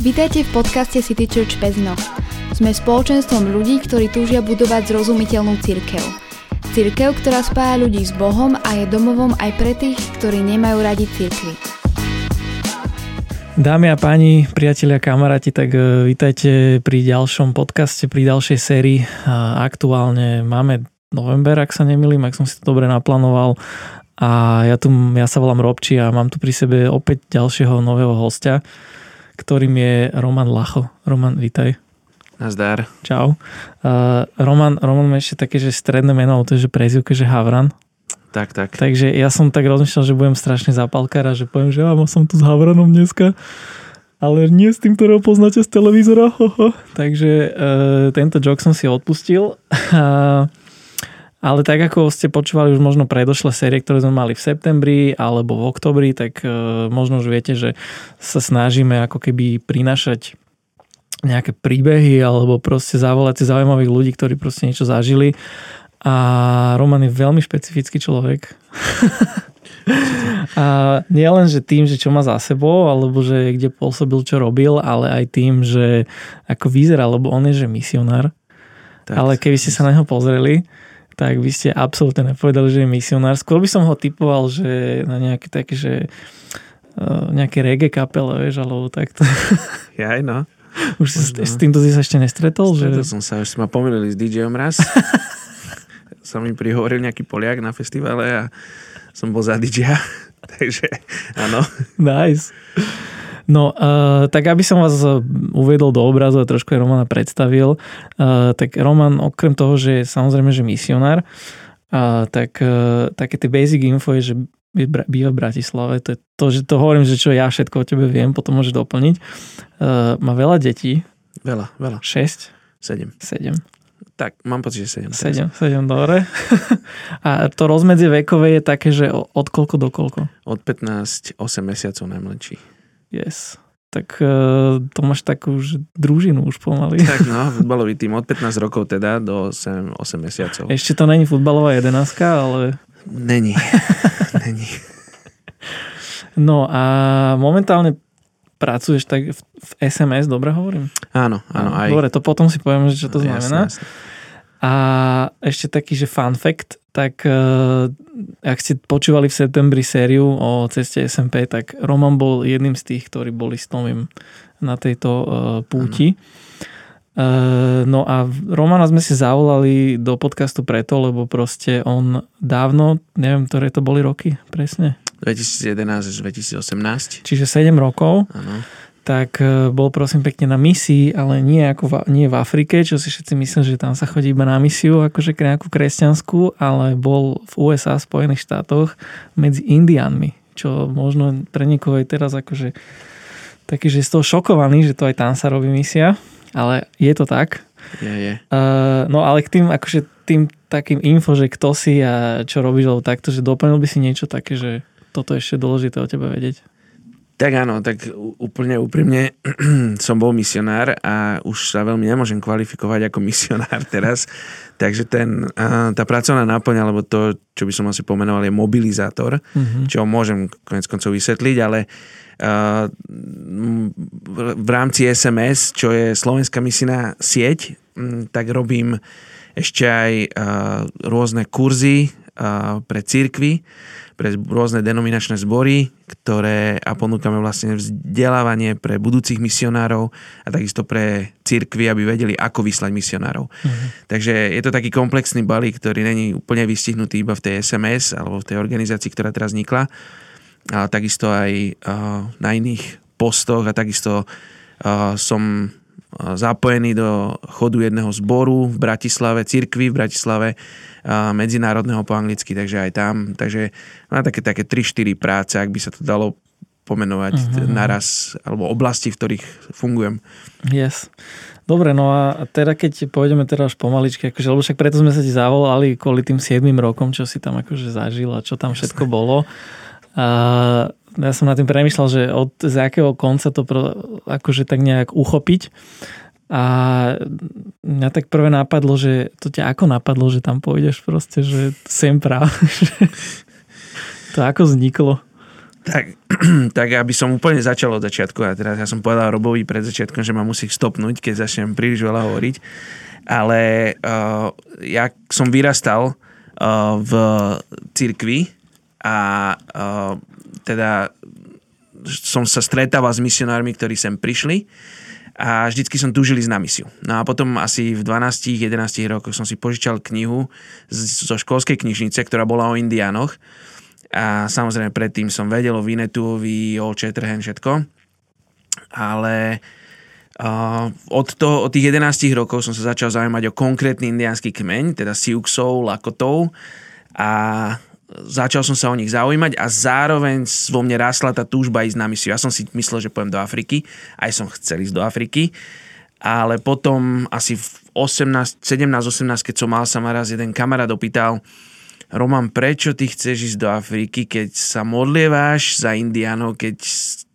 Vítajte v podcaste City Church Pezno. Sme spoločenstvom ľudí, ktorí túžia budovať zrozumiteľnú církev. Církev, ktorá spája ľudí s Bohom a je domovom aj pre tých, ktorí nemajú radi církvy. Dámy a páni, priatelia, kamaráti, tak e, vítajte pri ďalšom podcaste, pri ďalšej sérii. Aktuálne máme november, ak sa nemýlim, ak som si to dobre naplánoval. A ja, tu, ja sa volám Robči a mám tu pri sebe opäť ďalšieho nového hostia ktorým je Roman Lacho. Roman, vítaj. Nazdar. Čau. Uh, Roman, Roman má ešte také, že stredné meno, to je, že prezivke, že Havran. Tak, tak. Takže ja som tak rozmýšľal, že budem strašne zapalkár a že poviem, že ja som tu s Havranom dneska. Ale nie s tým, ktorého poznáte z televízora. Takže uh, tento joke som si odpustil. Ale tak ako ste počúvali už možno predošlé série, ktoré sme mali v septembri alebo v oktobri, tak e, možno už viete, že sa snažíme ako keby prinašať nejaké príbehy alebo proste zavolať si zaujímavých ľudí, ktorí proste niečo zažili. A Roman je veľmi špecifický človek. a nie len, že tým, že čo má za sebou, alebo že kde pôsobil, čo robil, ale aj tým, že ako vyzerá, lebo on je, že misionár. Tak, ale keby ste sa na neho pozreli, tak by ste absolútne nepovedali, že je misionár. Skôr by som ho typoval, že na nejaké také, že uh, nejaké reggae kapele, vieš, alebo takto. Ja aj no. Už si, s týmto si sa ešte nestretol? Stretol že... som sa, už si ma pomýlili s DJom raz. som mi prihovoril nejaký Poliak na festivale a som bol za DJ. Takže áno. Nice. No, uh, tak aby som vás eh, uviedol do obrazu a trošku aj Romana predstavil, uh, tak Roman okrem toho, že je samozrejme, že misionár, uh, tak uh, také tie basic info je, že býva v Bratislave. To je to, že to hovorím, že čo ja všetko o tebe viem, potom môže doplniť. Uh, má veľa detí. Veľa, veľa. 6? 7. 7. Tak, mám pocit, že 7. 7, 7, dobre. A to rozmedzie vekové je také, že od koľko do koľko? Od 15, 8 mesiacov najmladší. Yes. Tak uh, to máš takú už družinu už pomaly. Tak no, futbalový tým od 15 rokov teda do 8, 8 mesiacov. Ešte to není futbalová jedenáctka, ale... Není. není. No a momentálne pracuješ tak v, v SMS, dobre hovorím? Áno, áno. Aj. Dobre, to potom si povieme, že čo to no, znamená. Jasne, jasne. A ešte taký, že fun fact, tak uh, ak ste počúvali v septembri sériu o ceste SMP, tak Roman bol jedným z tých, ktorí boli s Tomim na tejto uh, púti. Uh, no a Romana sme si zavolali do podcastu preto, lebo proste on dávno, neviem, ktoré to boli roky presne? 2011 až 2018. Čiže 7 rokov. Áno tak e, bol prosím pekne na misii, ale nie, ako v, nie v Afrike, čo si všetci mysleli, že tam sa chodí iba na misiu, akože nejakú kresťanskú, ale bol v USA, v Spojených štátoch medzi Indianmi, čo možno pre niekoho je teraz akože taký, že z toho šokovaný, že to aj tam sa robí misia, ale je to tak. Je, je. Uh, no ale k tým, akože tým takým info, že kto si a čo robíš, alebo takto, že doplnil by si niečo také, že toto ešte dôležité o tebe vedieť. Tak áno, tak úplne úprimne som bol misionár a už sa veľmi nemôžem kvalifikovať ako misionár teraz. Takže ten, tá pracovná náplň, alebo to, čo by som asi pomenoval, je mobilizátor, mm-hmm. čo môžem konec koncov vysvetliť, ale v rámci SMS, čo je Slovenská misijná sieť, tak robím ešte aj rôzne kurzy pre církvy pre rôzne denominačné zbory, ktoré a ponúkame vlastne vzdelávanie pre budúcich misionárov a takisto pre církvy, aby vedeli, ako vyslať misionárov. Mm-hmm. Takže je to taký komplexný balík, ktorý není úplne vystihnutý iba v tej SMS alebo v tej organizácii, ktorá teraz vznikla, ale takisto aj na iných postoch a takisto som zapojený do chodu jedného zboru v Bratislave, cirkvi v Bratislave, medzinárodného po anglicky, takže aj tam. Takže má také, také 3-4 práce, ak by sa to dalo pomenovať uh-huh. naraz, alebo oblasti, v ktorých fungujem. Yes. Dobre, no a teda keď pôjdeme teraz pomaličky, akože, lebo však preto sme sa ti zavolali kvôli tým 7 rokom, čo si tam akože zažil a čo tam všetko Jasne. bolo. A ja som na tým premyšľal, že od z akého konca to pro, akože tak nejak uchopiť. A mňa tak prvé napadlo, že to ťa ako napadlo, že tam pôjdeš proste, že sem práve. to ako vzniklo? tak, tak aby som úplne začal od začiatku a teraz ja som povedal Robovi pred začiatkom, že ma musí stopnúť, keď začnem príliš veľa hovoriť. Ale uh, ja som vyrastal uh, v cirkvi a uh, teda som sa stretával s misionármi, ktorí sem prišli a vždycky som túžil ísť na misiu. No a potom asi v 12-11 rokoch som si požičal knihu zo školskej knižnice, ktorá bola o indiánoch a samozrejme predtým som vedel o Vinetuovi, o Chatterhand, všetko. Ale uh, od, to, od tých 11 rokov som sa začal zaujímať o konkrétny indiánsky kmeň, teda Siuxov, Lakotov a začal som sa o nich zaujímať a zároveň vo mne rásla tá túžba ísť na misiu. Ja som si myslel, že pojem do Afriky, aj som chcel ísť do Afriky, ale potom asi v 18, 17-18, keď som mal sa ma raz jeden kamarát opýtal, Roman, prečo ty chceš ísť do Afriky, keď sa modlieváš za indiánov, keď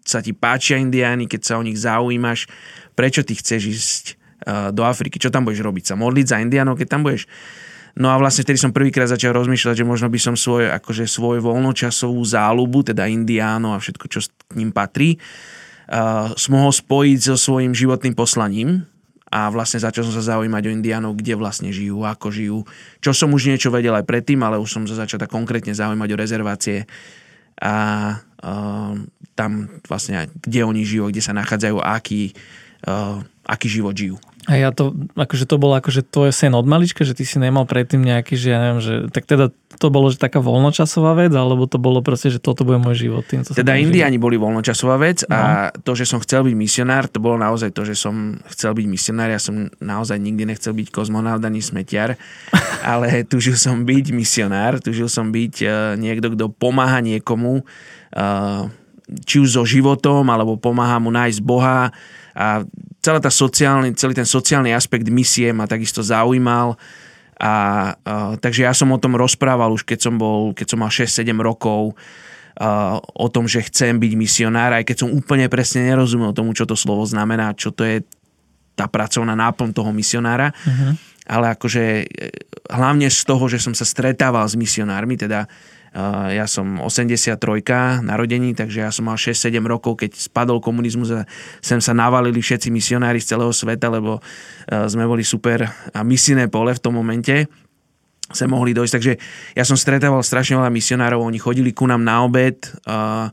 sa ti páčia indiáni, keď sa o nich zaujímaš, prečo ty chceš ísť uh, do Afriky, čo tam budeš robiť, sa modliť za indiánov, keď tam budeš No a vlastne vtedy som prvýkrát začal rozmýšľať, že možno by som svoj, akože svoj voľnočasovú záľubu, teda indiáno a všetko, čo k ním patrí, uh, mohol spojiť so svojím životným poslaním a vlastne začal som sa zaujímať o indiánov, kde vlastne žijú, ako žijú. Čo som už niečo vedel aj predtým, ale už som sa začal tak konkrétne zaujímať o rezervácie a uh, tam vlastne, kde oni žijú, kde sa nachádzajú, aký, uh, aký život žijú. A ja to, akože to bolo akože tvoje sen od malička, že ty si nemal predtým nejaký, že ja neviem, že tak teda to bolo že taká voľnočasová vec, alebo to bolo proste, že toto bude môj život. Tým, teda Indiani boli voľnočasová vec no. a to, že som chcel byť misionár, to bolo naozaj to, že som chcel byť misionár. Ja som naozaj nikdy nechcel byť kozmonaut ani smetiar, ale tužil som byť misionár, tužil som byť uh, niekto, kto pomáha niekomu, uh, či už so životom, alebo pomáha mu nájsť Boha, a celá tá sociálny, celý ten sociálny aspekt misie ma takisto zaujímal. A, a, takže ja som o tom rozprával už keď som bol, keď som mal 6-7 rokov a, o tom, že chcem byť misionár, aj keď som úplne presne nerozumel tomu, čo to slovo znamená, čo to je tá pracovná náplň toho misionára. Uh-huh. Ale akože e, hlavne z toho, že som sa stretával s misionármi, teda ja som 83 narodení, takže ja som mal 6-7 rokov, keď spadol komunizmus a sem sa navalili všetci misionári z celého sveta, lebo sme boli super misijné pole v tom momente sa mohli dojsť. Takže ja som stretával strašne veľa misionárov, oni chodili ku nám na obed, uh,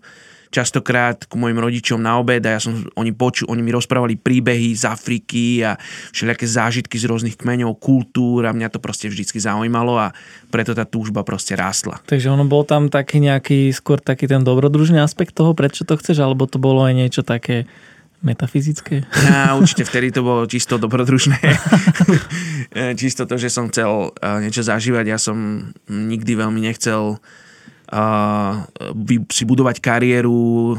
častokrát ku mojim rodičom na obed a ja som, oni, poču, oni mi rozprávali príbehy z Afriky a všelijaké zážitky z rôznych kmeňov, kultúr a mňa to proste vždycky zaujímalo a preto tá túžba proste rástla. Takže ono bol tam taký nejaký, skôr taký ten dobrodružný aspekt toho, prečo to chceš, alebo to bolo aj niečo také metafyzické? Ja, určite vtedy to bolo čisto dobrodružné. čisto to, že som chcel eh, niečo zažívať. Ja som nikdy veľmi nechcel si budovať kariéru,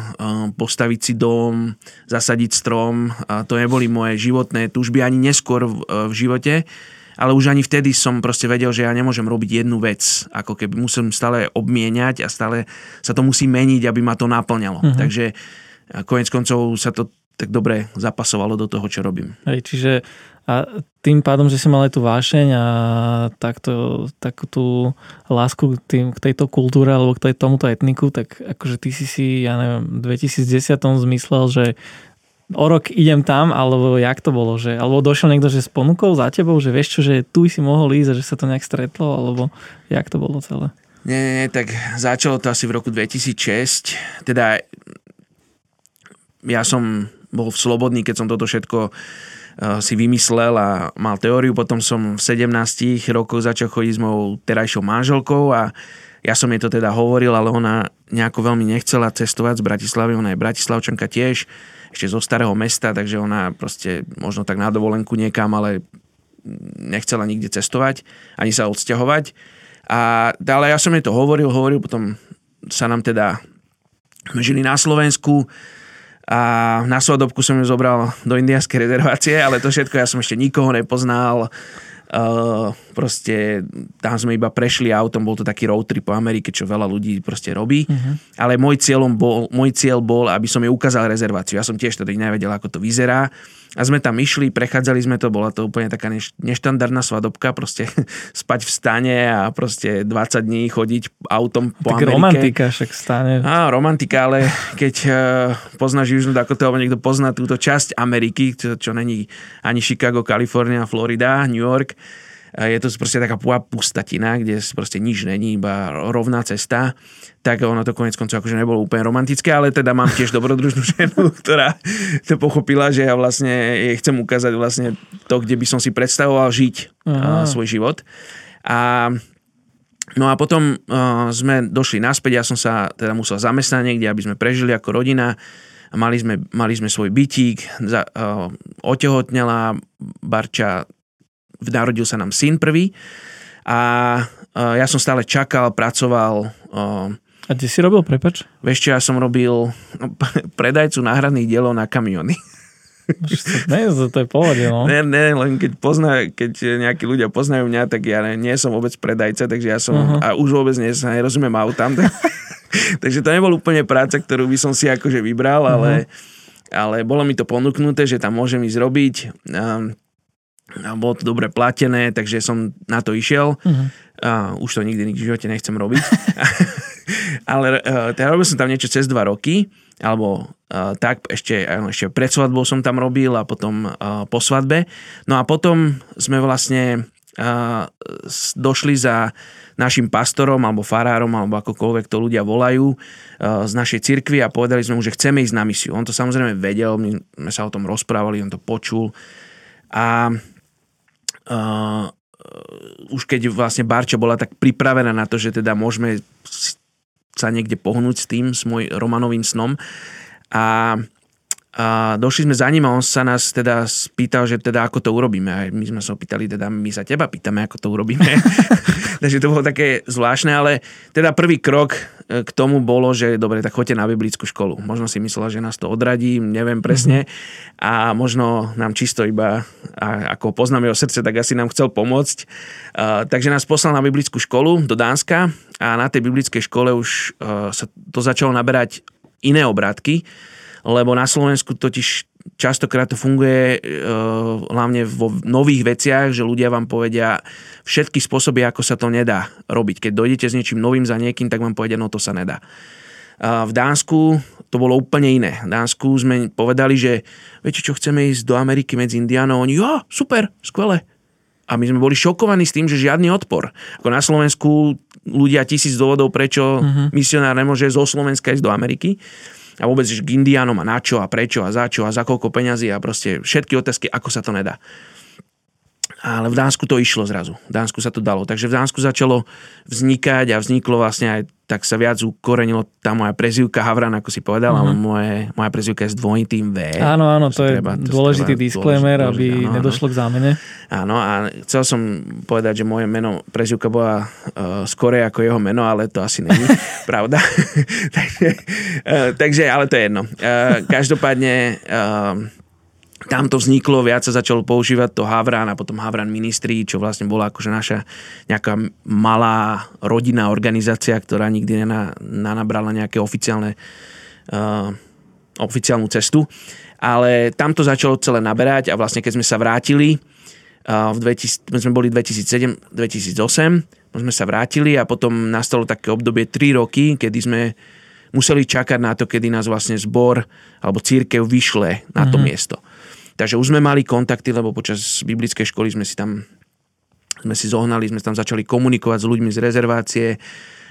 postaviť si dom, zasadiť strom. To neboli moje životné túžby ani neskôr v, živote, ale už ani vtedy som proste vedel, že ja nemôžem robiť jednu vec. Ako keby musím stále obmieniať a stále sa to musí meniť, aby ma to naplňalo. Uh-huh. Takže konec koncov sa to tak dobre zapasovalo do toho, čo robím. Hej, čiže a tým pádom, že si mal aj tú vášeň a takto, takú tú lásku k, tým, k tejto kultúre alebo k tej, tomuto etniku, tak akože ty si si, ja neviem, v 2010 zmyslel, že o rok idem tam, alebo jak to bolo, že, alebo došiel niekto, že s ponukou za tebou, že vieš čo, že tu si mohol ísť a že sa to nejak stretlo, alebo jak to bolo celé? Nie, nie, nie, tak začalo to asi v roku 2006, teda ja som bol slobodný, keď som toto všetko si vymyslel a mal teóriu. Potom som v 17 rokoch začal chodiť s mojou terajšou manželkou a ja som jej to teda hovoril, ale ona nejako veľmi nechcela cestovať z Bratislavy. Ona je bratislavčanka tiež, ešte zo starého mesta, takže ona proste možno tak na dovolenku niekam, ale nechcela nikde cestovať, ani sa odsťahovať. A ale ja som jej to hovoril, hovoril, potom sa nám teda žili na Slovensku, a na svadobku som ju zobral do indianskej rezervácie, ale to všetko ja som ešte nikoho nepoznal. Uh, proste tam sme iba prešli autom, bol to taký road trip po Amerike, čo veľa ľudí proste robí. Uh-huh. Ale môj, cieľom bol, môj cieľ bol, aby som jej ukázal rezerváciu. Ja som tiež tedy nevedel, ako to vyzerá. A sme tam išli, prechádzali sme to, bola to úplne taká neš- neštandardná svadobka, proste spať v stane a proste 20 dní chodiť autom po tak Amerike. romantika však stane. Á, romantika, ale keď uh, poznáš Južnú Dakotu, alebo niekto pozná túto časť Ameriky, čo, čo není ani Chicago, Kalifornia, Florida, New York, je to proste taká pustatina, kde proste nič není, iba rovná cesta, tak ono to konec koncov akože nebolo úplne romantické, ale teda mám tiež dobrodružnú ženu, ktorá to pochopila, že ja vlastne jej chcem ukázať vlastne to, kde by som si predstavoval žiť Aha. svoj život. A No a potom uh, sme došli naspäť, ja som sa teda musel zamestnať niekde, aby sme prežili ako rodina. Mali sme, mali sme svoj bytík, za, uh, otehotnela Barča narodil sa nám syn prvý a ja som stále čakal, pracoval. A kde si robil, prepač? Vieš čo, ja som robil predajcu náhradných dielov na kamiony. Ne, to je pohode, no. Ne, ne, len keď, pozná, keď nejakí ľudia poznajú mňa, tak ja ne, nie som vôbec predajca, takže ja som, uh-huh. a už vôbec nie, sa nerozumiem autám. Tak, takže to nebol úplne práca, ktorú by som si akože vybral, uh-huh. ale, ale bolo mi to ponúknuté, že tam môžem ísť robiť. Um, a bolo to dobre platené, takže som na to išiel. Uh-huh. Uh, už to nikdy v živote nechcem robiť. Ale uh, teda robil som tam niečo cez dva roky, alebo uh, tak ešte, uh, ešte pred svadbou som tam robil a potom uh, po svadbe. No a potom sme vlastne uh, došli za našim pastorom alebo farárom alebo akokoľvek to ľudia volajú uh, z našej cirkvi a povedali sme mu, že chceme ísť na misiu. On to samozrejme vedel, my sme sa o tom rozprávali, on to počul a uh, už keď vlastne Barča bola tak pripravená na to, že teda môžeme sa niekde pohnúť s tým, s môj romanovým snom. A, a došli sme za ním a on sa nás teda spýtal, že teda ako to urobíme. A my sme sa opýtali, teda my sa teba pýtame, ako to urobíme. Takže to bolo také zvláštne, ale teda prvý krok k tomu bolo, že dobre, tak choďte na biblickú školu. Možno si myslela, že nás to odradí, neviem presne. Mm-hmm. A možno nám čisto iba, a ako poznáme jeho srdce, tak asi nám chcel pomôcť. Uh, takže nás poslal na biblickú školu do Dánska a na tej biblickej škole už uh, sa to začalo naberať iné obrátky, lebo na Slovensku totiž častokrát to funguje uh, hlavne vo nových veciach, že ľudia vám povedia všetky spôsoby, ako sa to nedá robiť. Keď dojdete s niečím novým za niekým, tak vám povedia, no to sa nedá. V Dánsku to bolo úplne iné. V Dánsku sme povedali, že viete čo, chceme ísť do Ameriky medzi Indiánov. Oni, jo, super, skvelé. A my sme boli šokovaní s tým, že žiadny odpor. Ako na Slovensku ľudia tisíc dôvodov, prečo uh-huh. misionár nemôže zo Slovenska ísť do Ameriky a vôbec k Indianom a na čo a prečo a za čo a za koľko peňazí a proste všetky otázky, ako sa to nedá. Ale v Dánsku to išlo zrazu. V Dánsku sa to dalo. Takže v Dánsku začalo vznikať a vzniklo vlastne aj tak sa viac ukorenilo tá moja prezivka Havran, ako si povedal, ale mhm. moje, moja prezivka je s dvojitým V. Áno, áno, to, to je treba, to dôležitý treba, disclaimer, dôležitý, aby áno, nedošlo k zámene. Áno, a chcel som povedať, že moje meno prezivka bola uh, skore ako jeho meno, ale to asi není pravda. takže, uh, takže, ale to je jedno. Uh, každopádne uh, tam to vzniklo, viac sa začalo používať to Havran a potom Havran Ministry, čo vlastne bola akože naša nejaká malá rodinná organizácia, ktorá nikdy nenabrala nejaké oficiálne uh, oficiálnu cestu. Ale tam to začalo celé naberať a vlastne keď sme sa vrátili, uh, v 2000, my sme boli 2007-2008, sme sa vrátili a potom nastalo také obdobie 3 roky, kedy sme museli čakať na to, kedy nás vlastne zbor alebo církev vyšle na to mm-hmm. miesto. Takže už sme mali kontakty, lebo počas biblickej školy sme si tam sme si zohnali, sme tam začali komunikovať s ľuďmi z rezervácie,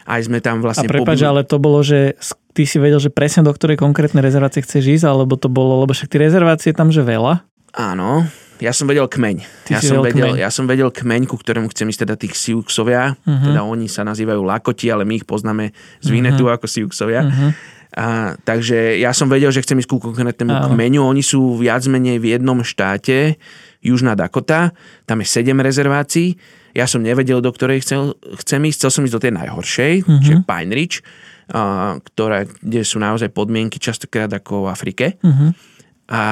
aj sme tam vlastne... A prepáč, ale to bolo, že ty si vedel, že presne do ktorej konkrétnej rezervácie chceš ísť, alebo to bolo, lebo však tie rezervácie tam, že veľa? Áno, ja som vedel kmeň. ja som vedel, kmeň. ja som vedel kmeň, ku ktorému chcem ísť teda tých Siuxovia, uh-huh. teda oni sa nazývajú Lakoti, ale my ich poznáme z Vinetu uh-huh. ako Siuxovia. Uh-huh. A, takže ja som vedel, že chcem ísť ku konkrétnemu kmeňu. Oni sú viac menej v jednom štáte, Južná Dakota, tam je 7 rezervácií. Ja som nevedel, do ktorej chcel, chcem ísť. Chcel som ísť do tej najhoršej, uh-huh. čiže Pine Ridge, a, ktorá, kde sú naozaj podmienky častokrát ako v Afrike. Uh-huh. A,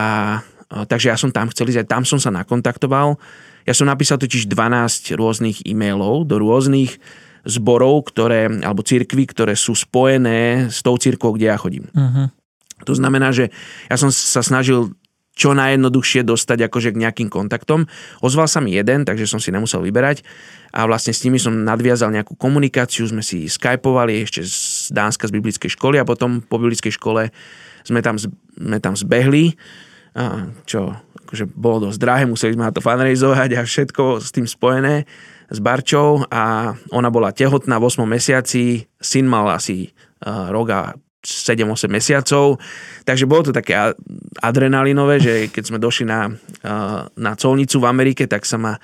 a, takže ja som tam chcel ísť, aj tam som sa nakontaktoval. Ja som napísal totiž 12 rôznych e-mailov do rôznych zborov, ktoré, alebo cirkvy, ktoré sú spojené s tou cirkvou, kde ja chodím. Uh-huh. To znamená, že ja som sa snažil čo najjednoduchšie dostať akože k nejakým kontaktom. Ozval sa mi jeden, takže som si nemusel vyberať a vlastne s nimi som nadviazal nejakú komunikáciu, sme si skypovali ešte z Dánska z biblickej školy a potom po biblickej škole sme tam, sme tam zbehli, čo akože bolo dosť drahé, museli sme na to fundraizovať a všetko s tým spojené s Barčou a ona bola tehotná v 8 mesiaci, syn mal asi rok a 7-8 mesiacov. Takže bolo to také adrenalinové, že keď sme došli na, na colnicu v Amerike, tak sa ma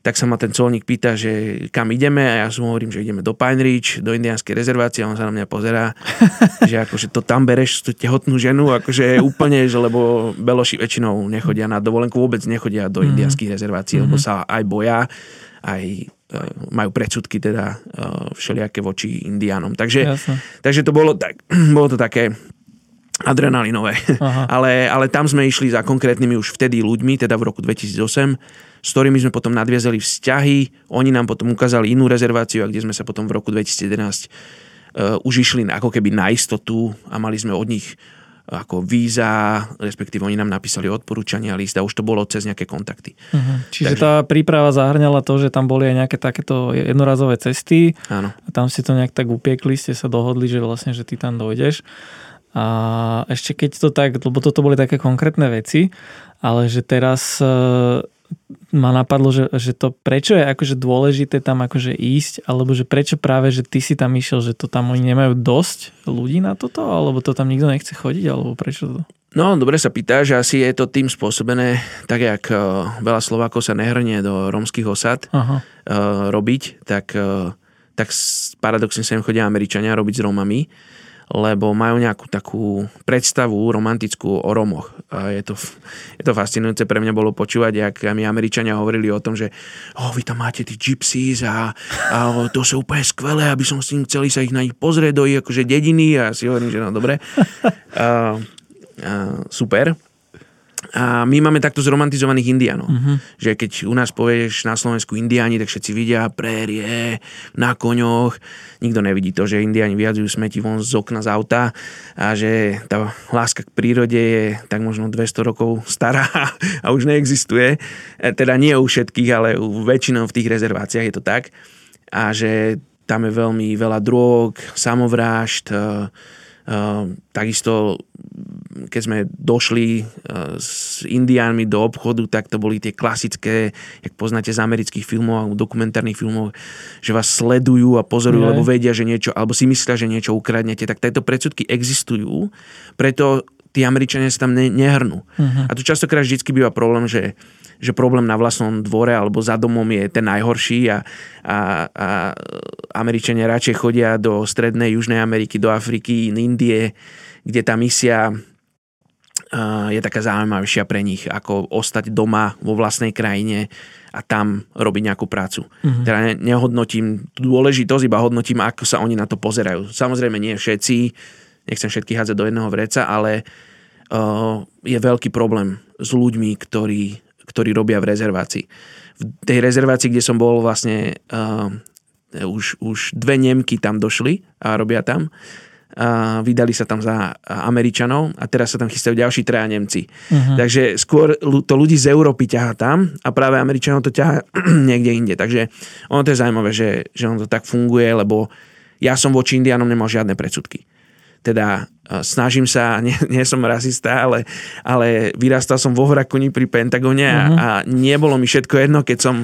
tak sa ma ten colník pýta, že kam ideme a ja som hovorím, že ideme do Pine Ridge, do indianskej rezervácie a on sa na mňa pozerá, že akože to tam bereš tú tehotnú ženu, akože úplne, že lebo Beloši väčšinou nechodia na dovolenku, vôbec nechodia do mm-hmm. indianských rezervácií, mm-hmm. lebo sa aj boja, aj E, majú predsudky teda e, všelijaké voči indiánom. Takže, takže to bolo, tak, bolo to také adrenalinové. ale, ale tam sme išli za konkrétnymi už vtedy ľuďmi, teda v roku 2008, s ktorými sme potom nadviazali vzťahy. Oni nám potom ukázali inú rezerváciu, a kde sme sa potom v roku 2011 uh, e, už išli ako keby na istotu a mali sme od nich ako víza, respektíve oni nám napísali odporúčania list a už to bolo cez nejaké kontakty. Uh-huh. Čiže Takže... tá príprava zahrňala to, že tam boli aj nejaké takéto jednorazové cesty Áno. a tam si to nejak tak upiekli, ste sa dohodli, že vlastne, že ty tam dojdeš. A ešte keď to tak, lebo toto boli také konkrétne veci, ale že teraz ma napadlo, že, že to prečo je akože dôležité tam akože ísť, alebo že prečo práve, že ty si tam išiel, že to tam oni nemajú dosť ľudí na toto, alebo to tam nikto nechce chodiť, alebo prečo to? No, dobre sa pýta, že asi je to tým spôsobené, tak jak uh, veľa Slovákov sa nehrnie do rómskych osad uh, robiť, tak, uh, tak paradoxne sem chodia Američania robiť s Rómami lebo majú nejakú takú predstavu romantickú o Romoch. A je to, je to fascinujúce, pre mňa bolo počúvať, jak mi Američania hovorili o tom, že oh, vy tam máte tí gypsies a, a to sú úplne skvelé, aby som s ním chceli sa ich na nich pozrieť do ich akože dediny a si hovorím, že no dobre. A, a, super. A my máme takto zromantizovaných indiánov. Uh-huh. Že keď u nás povieš na Slovensku indiáni, tak všetci vidia prérie, na koňoch. Nikto nevidí to, že indiáni vyjadzujú smeti von z okna z auta a že tá láska k prírode je tak možno 200 rokov stará a už neexistuje. E, teda nie u všetkých, ale u väčšinou v tých rezerváciách je to tak. A že tam je veľmi veľa drog, samovrážd, e, Ehm, takisto, keď sme došli ehm, s Indiánmi do obchodu, tak to boli tie klasické, jak poznáte z amerických filmov a dokumentárnych filmov, že vás sledujú a pozorujú, lebo vedia, že niečo, alebo si myslia, že niečo ukradnete. Tak tieto predsudky existujú, preto tí Američania sa tam ne, nehrnú. Uh-huh. A tu častokrát vždy býva problém, že že problém na vlastnom dvore alebo za domom je ten najhorší a, a, a Američania radšej chodia do Strednej, Južnej Ameriky, do Afriky, Indie, kde tá misia je taká zaujímavejšia pre nich, ako ostať doma vo vlastnej krajine a tam robiť nejakú prácu. Mm-hmm. Teda nehodnotím dôležitosť, iba hodnotím, ako sa oni na to pozerajú. Samozrejme nie všetci, nechcem všetkých hádzať do jedného vreca, ale uh, je veľký problém s ľuďmi, ktorí ktorí robia v rezervácii. V tej rezervácii, kde som bol vlastne uh, už, už dve Nemky tam došli a robia tam. A vydali sa tam za Američanov a teraz sa tam chystajú ďalší traja Nemci. Uh-huh. Takže skôr to ľudí z Európy ťaha tam a práve Američanov to ťaha niekde inde. Takže ono to je zaujímavé, že, že ono to tak funguje, lebo ja som voči Indianom nemal žiadne predsudky teda snažím sa, nie, nie som rasista, ale, ale vyrastal som vo Hrakuni pri Pentagone a, uh-huh. a nebolo mi všetko jedno, keď som,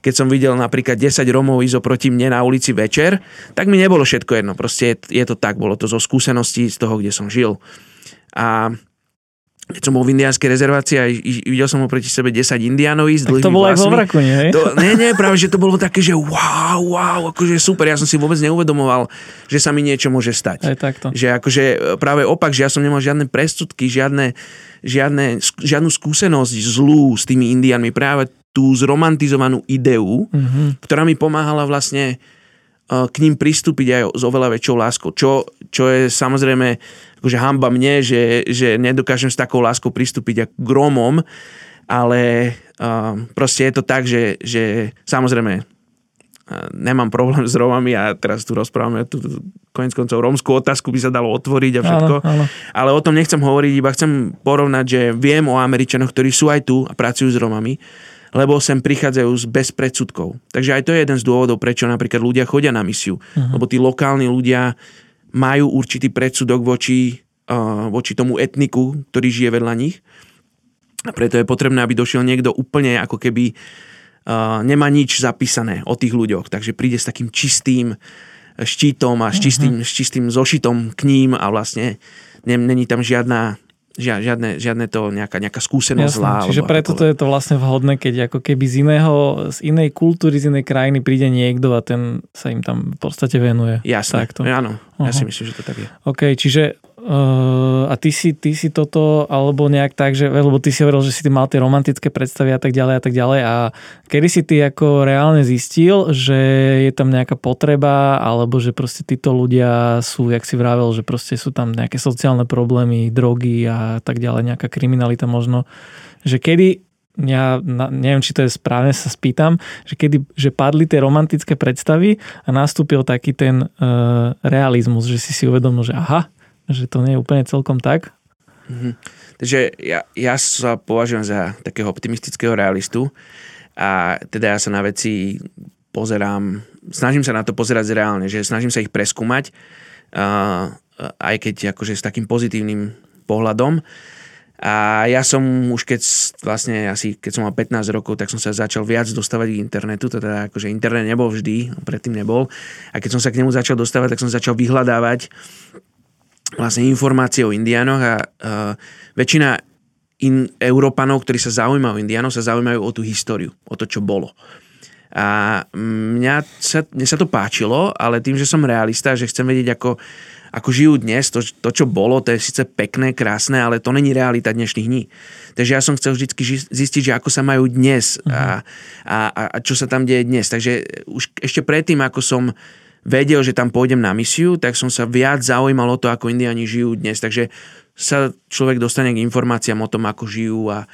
keď som videl napríklad 10 Romov ísť oproti mne na ulici večer, tak mi nebolo všetko jedno. Proste je, je to tak, bolo to zo skúseností z toho, kde som žil. A keď som bol v indiánskej rezervácii a videl som oproti sebe 10 indiánov ísť tak to bolo aj vo Vrakuni, hej? To, nie, nie, práve, že to bolo také, že wow, wow, akože super, ja som si vôbec neuvedomoval, že sa mi niečo môže stať. Aj takto. Že akože e, práve opak, že ja som nemal žiadne prestudky, žiadne, žiadne, žiadnu skúsenosť zlú s tými indiánmi, práve tú zromantizovanú ideu, mm-hmm. ktorá mi pomáhala vlastne k ním pristúpiť aj s oveľa väčšou láskou. Čo, čo je samozrejme akože hamba mne, že, že nedokážem s takou láskou pristúpiť k Rómom, ale uh, proste je to tak, že, že samozrejme nemám problém s Romami a teraz tu rozprávame tu konec koncov rómskú otázku by sa dalo otvoriť a všetko. Áno, áno. Ale o tom nechcem hovoriť, iba chcem porovnať, že viem o Američanoch, ktorí sú aj tu a pracujú s Romami, lebo sem prichádzajú z bez predsudkov. Takže aj to je jeden z dôvodov, prečo napríklad ľudia chodia na misiu. Uh-huh. Lebo tí lokálni ľudia majú určitý predsudok voči, uh, voči tomu etniku, ktorý žije vedľa nich. A preto je potrebné, aby došiel niekto úplne ako keby Uh, nemá nič zapísané o tých ľuďoch, takže príde s takým čistým štítom a s čistým, uh-huh. s čistým zošitom k ním a vlastne není tam žiadna žiadne, žiadne to nejaká, nejaká skúsenosť Jasne, zlá. Čiže preto to je to vlastne vhodné, keď ako keby z iného, z inej kultúry, z inej krajiny príde niekto a ten sa im tam v podstate venuje. Jasné, Takto. áno, uh-huh. ja si myslím, že to tak je. OK, čiže Uh, a ty si, ty si toto, alebo nejak tak, že, lebo ty si hovoril, že si ty mal tie romantické predstavy a tak ďalej a tak ďalej a kedy si ty ako reálne zistil, že je tam nejaká potreba, alebo že proste títo ľudia sú, jak si vravel, že proste sú tam nejaké sociálne problémy, drogy a tak ďalej, nejaká kriminalita možno, že kedy ja neviem, či to je správne, sa spýtam, že kedy že padli tie romantické predstavy a nastúpil taký ten uh, realizmus, že si si uvedomil, že aha, že to nie je úplne celkom tak. Mm-hmm. Takže ja, ja sa považujem za takého optimistického realistu a teda ja sa na veci pozerám, snažím sa na to pozerať reálne, že snažím sa ich preskúmať, uh, aj keď akože s takým pozitívnym pohľadom. A ja som už keď vlastne asi keď som mal 15 rokov, tak som sa začal viac dostávať k internetu, teda akože internet nebol vždy, predtým nebol. A keď som sa k nemu začal dostávať, tak som začal vyhľadávať vlastne informácie o indiánoch a uh, väčšina in, Európanov, ktorí sa zaujímajú o indiánov, sa zaujímajú o tú históriu, o to, čo bolo. A mňa sa, mne sa to páčilo, ale tým, že som realista, že chcem vedieť, ako, ako žijú dnes, to, to, čo bolo, to je síce pekné, krásne, ale to není realita dnešných dní. Takže ja som chcel vždy zistiť, že ako sa majú dnes a, a, a čo sa tam deje dnes. Takže už ešte predtým, ako som vedel, že tam pôjdem na misiu, tak som sa viac zaujímal o to, ako indiani žijú dnes. Takže sa človek dostane k informáciám o tom, ako žijú a, a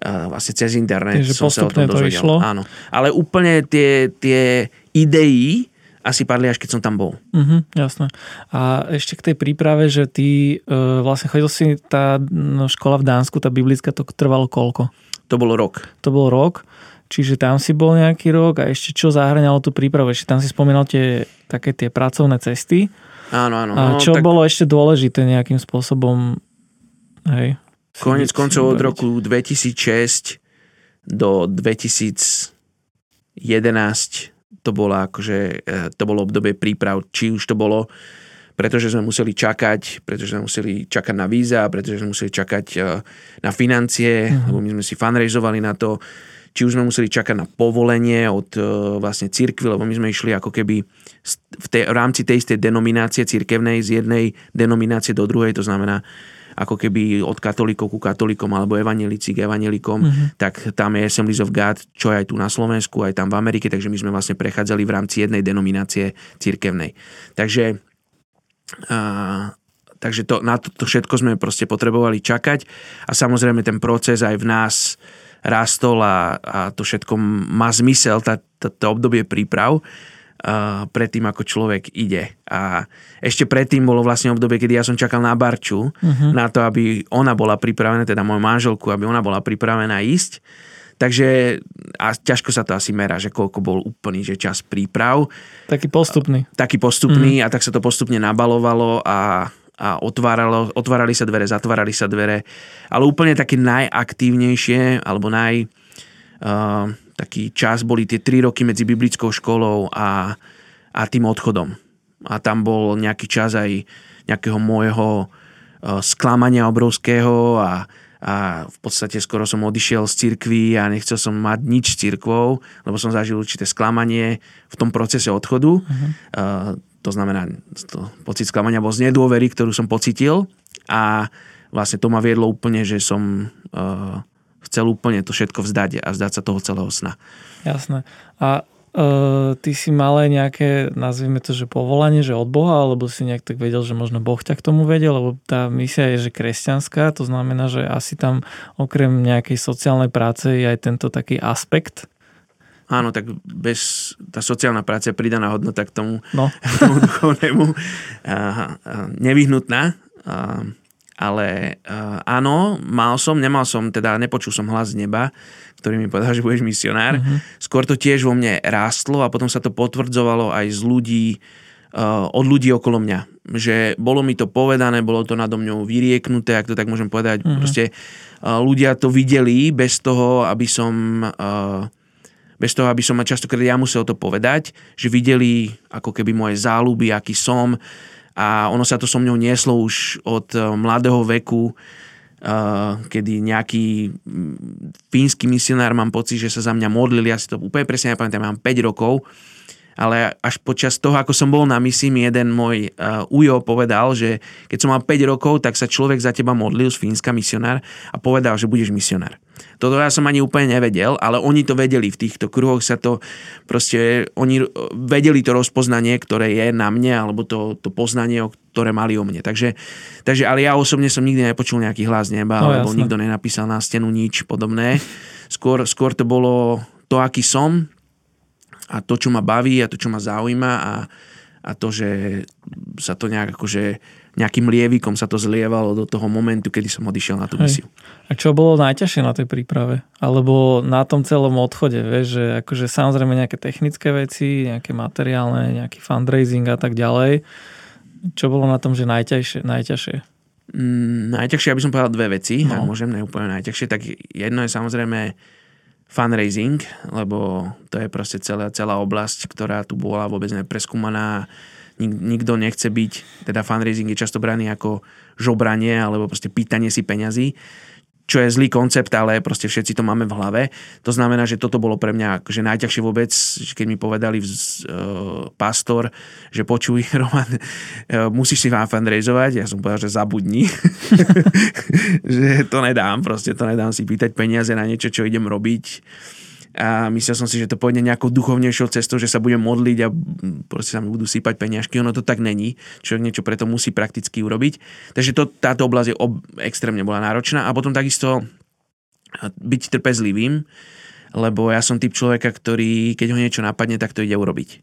vlastne cez internet Takže som sa o tom dozvedel. Išlo. Áno. Ale úplne tie, tie idei asi padli až keď som tam bol. Uh-huh, jasné. A ešte k tej príprave, že ty e, vlastne chodil si tá no, škola v Dánsku, tá biblická, to trvalo koľko? To bol rok. To bol rok. Čiže tam si bol nejaký rok a ešte čo zahrňalo tú prípravu? Ešte tam si spomínal tie, také tie pracovné cesty. Áno, áno. A no, čo tak... bolo ešte dôležité nejakým spôsobom? Hej. Konec koncov od roku 2006 do 2011 to bolo akože, e, to bolo obdobie príprav, či už to bolo pretože sme museli čakať, pretože sme museli čakať na víza, pretože sme museli čakať e, na financie, uh-huh. lebo my sme si fundraizovali na to či už sme museli čakať na povolenie od e, vlastne cirkvy, lebo my sme išli ako keby v, tej, v rámci tej istej denominácie cirkevnej z jednej denominácie do druhej, to znamená ako keby od katolíkov ku katolíkom alebo evanelici k evanelikom, uh-huh. tak tam je Assemblies of God, čo je aj tu na Slovensku, aj tam v Amerike, takže my sme vlastne prechádzali v rámci jednej denominácie cirkevnej. Takže a, takže to, na to, to všetko sme proste potrebovali čakať a samozrejme ten proces aj v nás rastol a, a to všetko má zmysel, tá, tá, to obdobie príprav predtým, ako človek ide. A ešte predtým bolo vlastne obdobie, kedy ja som čakal na Barču, uh-huh. na to, aby ona bola pripravená, teda moju manželku, aby ona bola pripravená ísť. Takže a ťažko sa to asi merá, že koľko bol úplný že čas príprav. Taký postupný. Taký postupný mm. a tak sa to postupne nabalovalo a a otváralo, otvárali sa dvere, zatvárali sa dvere, ale úplne také najaktívnejšie alebo naj uh, taký čas boli tie 3 roky medzi biblickou školou a, a tým odchodom. A tam bol nejaký čas aj nejakého môjho uh, sklamania obrovského a, a v podstate skoro som odišiel z cirkvy a nechcel som mať nič s cirkvou, lebo som zažil určité sklamanie v tom procese odchodu. Uh-huh. Uh, to znamená, to pocit sklamania bol z nedôvery, ktorú som pocitil a vlastne to ma viedlo úplne, že som uh, chcel úplne to všetko vzdať a vzdať sa toho celého sna. Jasné. A uh, ty si mal aj nejaké, nazvime to, že povolanie, že od Boha, alebo si nejak tak vedel, že možno Boh ťa k tomu vedel, lebo tá misia je, že kresťanská, to znamená, že asi tam okrem nejakej sociálnej práce je aj tento taký aspekt áno, tak bez, tá sociálna práca je pridaná hodnota k tomu, No. k tomu duchovnému a, a, nevyhnutná. A, ale a, áno, mal som, nemal som, teda nepočul som hlas z neba, ktorý mi povedal, že budeš misionár. Mhm. Skôr to tiež vo mne rástlo a potom sa to potvrdzovalo aj z ľudí, uh, od ľudí okolo mňa. Že bolo mi to povedané, bolo to nado mňou vyrieknuté, ak to tak môžem povedať. Mhm. Proste uh, ľudia to videli bez toho, aby som... Uh, bez toho, aby som ma častokrát ja musel to povedať, že videli ako keby moje záľuby, aký som a ono sa to so mňou nieslo už od eh, mladého veku, eh, kedy nejaký mm, fínsky misionár mám pocit, že sa za mňa modlili, ja si to úplne presne nepamätám, mám 5 rokov, ale až počas toho, ako som bol na misii, mi jeden môj uh, ujo povedal, že keď som mal 5 rokov, tak sa človek za teba modlil z Fínska misionár a povedal, že budeš misionár. Toto ja som ani úplne nevedel, ale oni to vedeli, v týchto kruhoch sa to proste, oni vedeli to rozpoznanie, ktoré je na mne, alebo to, to poznanie, ktoré mali o mne. Takže, takže, ale ja osobne som nikdy nepočul nejaký hlas neba, No, alebo nikto nenapísal na stenu nič podobné. Skôr, skôr to bolo to, aký som, a to, čo ma baví a to, čo ma zaujíma a, a to, že sa to nejak akože nejakým lievikom sa to zlievalo do toho momentu, kedy som odišiel na tú Hej. misiu. A čo bolo najťažšie na tej príprave? Alebo na tom celom odchode, vieš, že akože samozrejme nejaké technické veci, nejaké materiálne, nejaký fundraising a tak ďalej. Čo bolo na tom, že najťažšie? najťažšie? Mm, najťažšie, aby som povedal dve veci, no. ak môžem, neúplne najťažšie, tak jedno je samozrejme fundraising, lebo to je proste celá, celá oblasť, ktorá tu bola vôbec nepreskúmaná. Nik, nikto nechce byť, teda fundraising je často braný ako žobranie alebo proste pýtanie si peňazí čo je zlý koncept, ale proste všetci to máme v hlave. To znamená, že toto bolo pre mňa akože najťažšie vôbec, že keď mi povedali vz, uh, pastor, že počuj, Roman, uh, musíš si vám fundraizovať. Ja som povedal, že zabudni. že to nedám, proste to nedám si pýtať peniaze na niečo, čo idem robiť. A myslel som si, že to pôjde nejakou duchovnejšou cestou, že sa budem modliť a proste sa mi budú sypať peniažky. Ono to tak není. Človek niečo preto musí prakticky urobiť. Takže to, táto oblasť je ob, extrémne bola náročná. A potom takisto byť trpezlivým, lebo ja som typ človeka, ktorý, keď ho niečo napadne, tak to ide urobiť.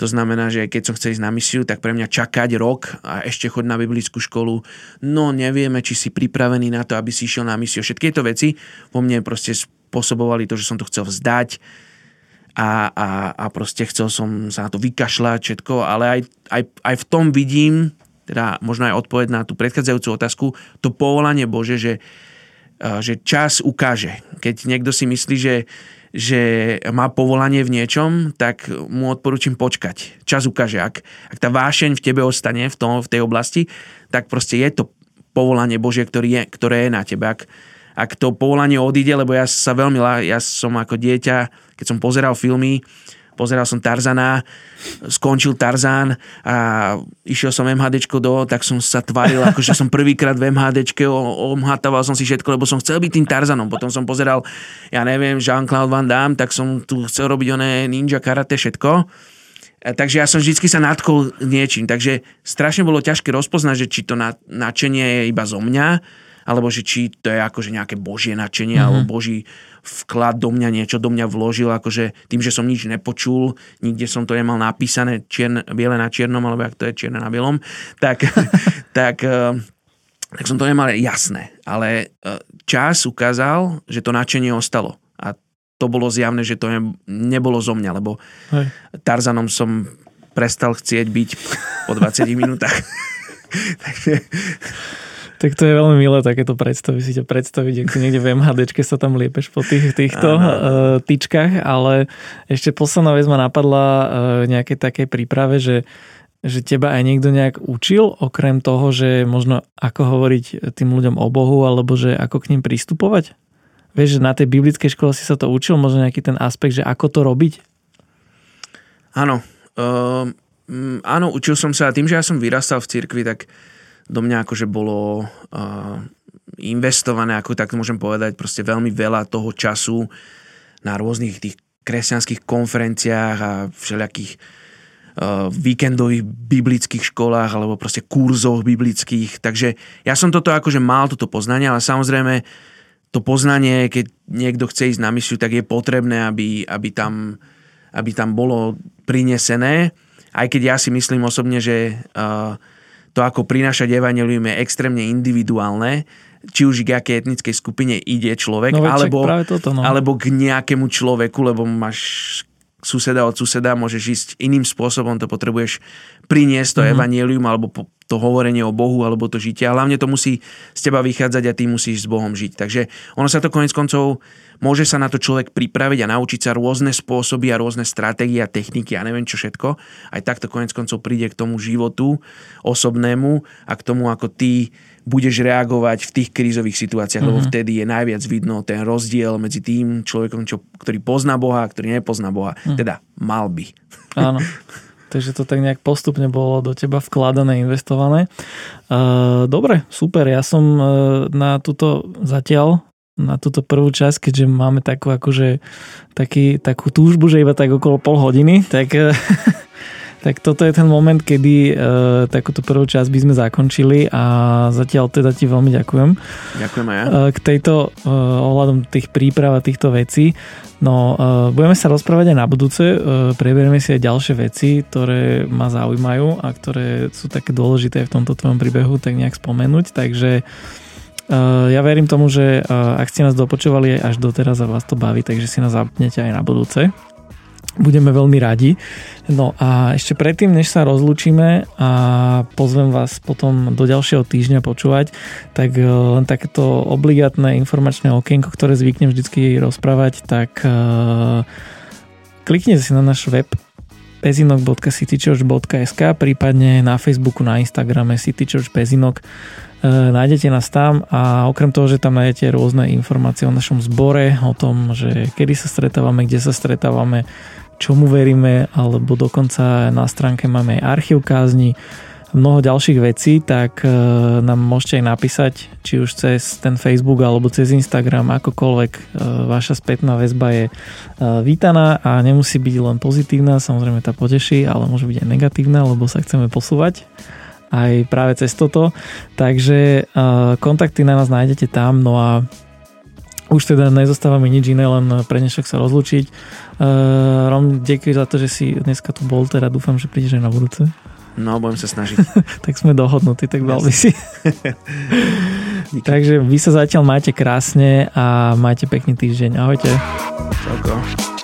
To znamená, že keď som chcel ísť na misiu, tak pre mňa čakať rok a ešte chod na biblickú školu, no nevieme, či si pripravený na to, aby si išiel na misiu. Všetky tieto veci vo mne proste spôsobovali to, že som to chcel vzdať a, a, a proste chcel som sa na to vykašľať všetko, ale aj, aj, aj v tom vidím, teda možno aj odpoveď na tú predchádzajúcu otázku, to povolanie Bože, že, eh, že čas ukáže. Keď niekto si myslí, že, že má povolanie v niečom, tak mu odporúčam počkať. Čas ukáže. Ak, ak tá vášeň v tebe ostane v, tom, v tej oblasti, tak proste je to povolanie Božie, ktorý je, ktoré je na tebe. Ak, ak to povolanie odíde, lebo ja sa veľmi, ja som ako dieťa, keď som pozeral filmy, pozeral som Tarzana, skončil Tarzán a išiel som MHDčko do, tak som sa tvaril, ako že som prvýkrát v o- omhataval som si všetko, lebo som chcel byť tým Tarzanom. Potom som pozeral, ja neviem, Jean-Claude Van Damme, tak som tu chcel robiť oné ninja karate, všetko. A Takže ja som vždy sa nadchol niečím. Takže strašne bolo ťažké rozpoznať, že či to na- nadšenie je iba zo mňa, alebo že či to je akože nejaké božie nadšenie, mm-hmm. alebo boží vklad do mňa, niečo do mňa vložil, akože tým, že som nič nepočul, nikde som to nemal napísané čierne, biele na čiernom, alebo ak to je čierne na bielom, tak, tak, eh, tak som to nemal jasné. Ale eh, čas ukázal, že to nadšenie ostalo. A to bolo zjavné, že to ne, nebolo zo mňa, lebo Hej. Tarzanom som prestal chcieť byť po 20 minútach. Takže Tak to je veľmi milé takéto predstavy, si ťa predstaviť, ako niekde v MHDčke sa tam liepeš po tých, týchto uh, tyčkách, ale ešte posledná vec ma napadla uh, nejakej takej príprave, že že teba aj niekto nejak učil, okrem toho, že možno ako hovoriť tým ľuďom o Bohu, alebo že ako k ním pristupovať? Vieš, že na tej biblickej škole si sa to učil, možno nejaký ten aspekt, že ako to robiť? áno, uh, áno, učil som sa a tým, že ja som vyrastal v cirkvi, tak do mňa akože bolo uh, investované, ako tak môžem povedať, proste veľmi veľa toho času na rôznych tých kresťanských konferenciách a všelijakých uh, víkendových biblických školách alebo proste kurzoch biblických. Takže ja som toto akože mal toto poznanie, ale samozrejme to poznanie, keď niekto chce ísť na misiu, tak je potrebné, aby, aby, tam, aby tam bolo prinesené. Aj keď ja si myslím osobne, že uh, to, ako prinášať evanelium je extrémne individuálne, či už k akej etnickej skupine ide človek, no, alebo, toto, no. alebo k nejakému človeku, lebo máš suseda od suseda, môžeš ísť iným spôsobom, to potrebuješ priniesť to mm-hmm. evanielium alebo to hovorenie o Bohu alebo to žitie a hlavne to musí z teba vychádzať a ty musíš s Bohom žiť. Takže ono sa to konec koncov, môže sa na to človek pripraviť a naučiť sa rôzne spôsoby a rôzne stratégie a techniky a neviem čo všetko. Aj takto konec koncov príde k tomu životu osobnému a k tomu, ako ty budeš reagovať v tých krízových situáciách, mm-hmm. lebo mhm. vtedy je najviac vidno ten rozdiel medzi tým človekom, čo, ktorý pozná Boha a ktorý nepozná Boha. Mm. Teda mal by. Áno. Takže to tak nejak postupne bolo do teba vkladané, investované. Dobre, super. Ja som e, na túto zatiaľ na túto prvú časť, keďže máme takú akože taký, takú túžbu, že iba tak okolo pol hodiny, tak Tak toto je ten moment, kedy e, takúto prvú časť by sme zakončili a zatiaľ teda ti veľmi ďakujem. Ďakujem aj ja. E, k tejto e, ohľadom tých príprav a týchto vecí. No, e, budeme sa rozprávať aj na budúce, e, preberieme si aj ďalšie veci, ktoré ma zaujímajú a ktoré sú také dôležité v tomto tvojom príbehu, tak nejak spomenúť, takže e, ja verím tomu, že e, ak ste nás dopočúvali až doteraz a vás to baví, takže si nás zapnete aj na budúce budeme veľmi radi. No a ešte predtým, než sa rozlúčime a pozvem vás potom do ďalšieho týždňa počúvať, tak e, len takéto obligátne informačné okienko, ktoré zvyknem vždycky rozprávať, tak uh, kliknite si na náš web pezinok.citychurch.sk prípadne na Facebooku, na Instagrame Church Pezinok e, nájdete nás tam a okrem toho, že tam nájdete rôzne informácie o našom zbore, o tom, že kedy sa stretávame, kde sa stretávame, čomu veríme, alebo dokonca na stránke máme aj archív kázni, mnoho ďalších vecí, tak e, nám môžete aj napísať, či už cez ten Facebook alebo cez Instagram, akokoľvek e, vaša spätná väzba je e, vítaná a nemusí byť len pozitívna, samozrejme tá poteší, ale môže byť aj negatívna, lebo sa chceme posúvať aj práve cez toto. Takže kontakty na nás nájdete tam, no a už teda nezostáva mi nič iné, len pre dnešok sa rozlučiť. Uh, Rom, ďakujem za to, že si dneska tu bol, teda dúfam, že prídeš aj na budúce. No, budem sa snažiť. tak sme dohodnutí, tak veľmi si. Takže vy sa zatiaľ máte krásne a majte pekný týždeň. Ahojte. Čauko.